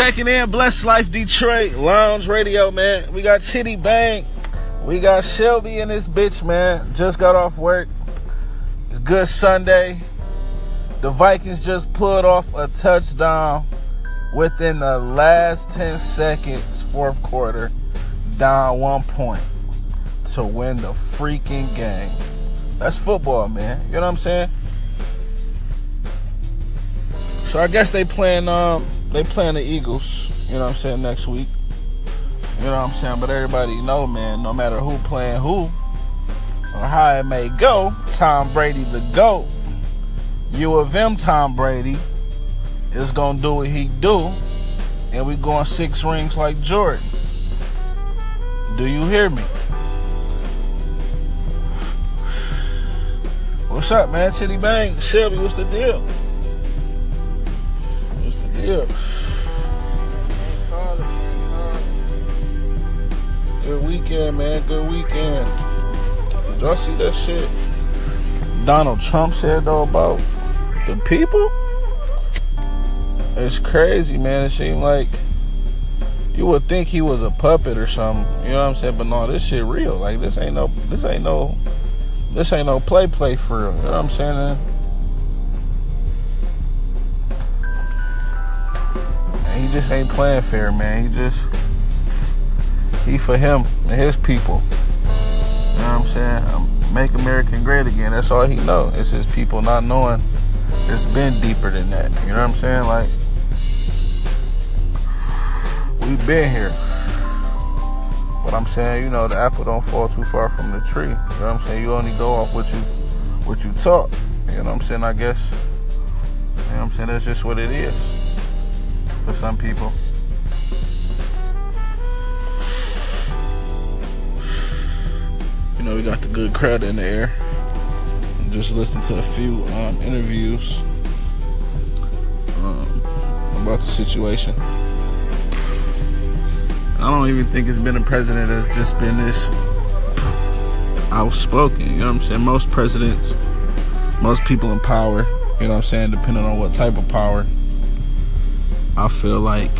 Checking in, Blessed Life Detroit Lounge Radio, man. We got Chitty Bang. We got Shelby in this bitch, man. Just got off work. It's good Sunday. The Vikings just pulled off a touchdown within the last 10 seconds, fourth quarter, down one point to win the freaking game. That's football, man. You know what I'm saying? So I guess they playing um they playing the Eagles, you know what I'm saying, next week. You know what I'm saying? But everybody know, man, no matter who playing who or how it may go, Tom Brady the GOAT, U of M Tom Brady is gonna do what he do, and we going six rings like Jordan. Do you hear me? What's up, man? Chitty Bang, Shelby, what's the deal? Deal? Good weekend, man. Good weekend. Did y'all see that shit? Donald Trump said though about the people. It's crazy, man. It seemed like you would think he was a puppet or something. You know what I'm saying? But no, this shit real. Like this ain't no. This ain't no. This ain't no play play for real. You know what I'm saying? He just ain't playing fair, man. He just he for him and his people. You know what I'm saying? Um, make America great again. That's all he know. It's his people not knowing it's been deeper than that. You know what I'm saying? Like we've been here. But I'm saying, you know, the apple don't fall too far from the tree. You know what I'm saying? You only go off what you what you taught. You know what I'm saying? I guess. You know what I'm saying? That's just what it is. For some people. You know, we got the good crowd in the air. Just listened to a few um, interviews um, about the situation. I don't even think it's been a president that's just been this outspoken. You know what I'm saying? Most presidents, most people in power, you know what I'm saying, depending on what type of power, I feel like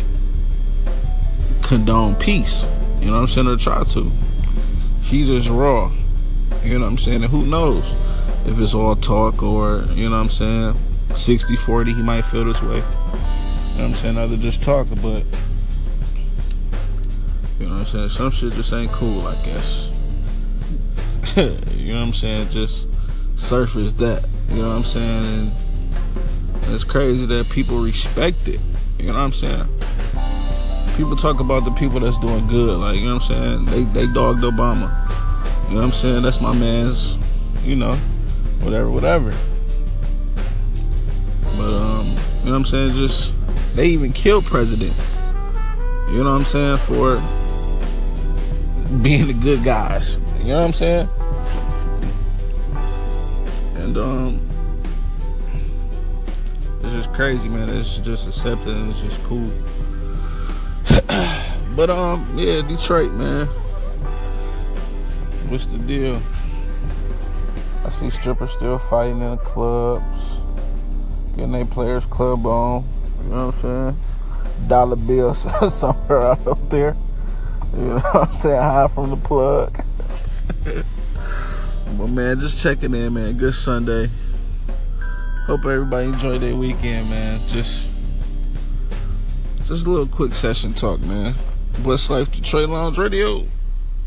condone peace. You know what I'm saying? Or try to. He just raw. You know what I'm saying? And who knows if it's all talk or, you know what I'm saying, 60 40, he might feel this way. You know what I'm saying? Other just talk, but you know what I'm saying? Some shit just ain't cool, I guess. you know what I'm saying? Just surface that. You know what I'm saying? And it's crazy that people respect it. You know what I'm saying? People talk about the people that's doing good. Like, you know what I'm saying? They they dogged Obama. You know what I'm saying? That's my man's, you know, whatever, whatever. But um, you know what I'm saying? Just they even killed presidents. You know what I'm saying? For being the good guys. You know what I'm saying? And um it's just crazy, man. It's just accepting. It's just cool. but um, yeah, Detroit, man. What's the deal? I see strippers still fighting in the clubs, getting their players club on. You know what I'm saying? Dollar bills somewhere out there. You know what I'm saying? High from the plug. but man, just checking in, man. Good Sunday. Hope everybody enjoyed their weekend, man. Just just a little quick session talk, man. Blessed Life Detroit Lounge Radio.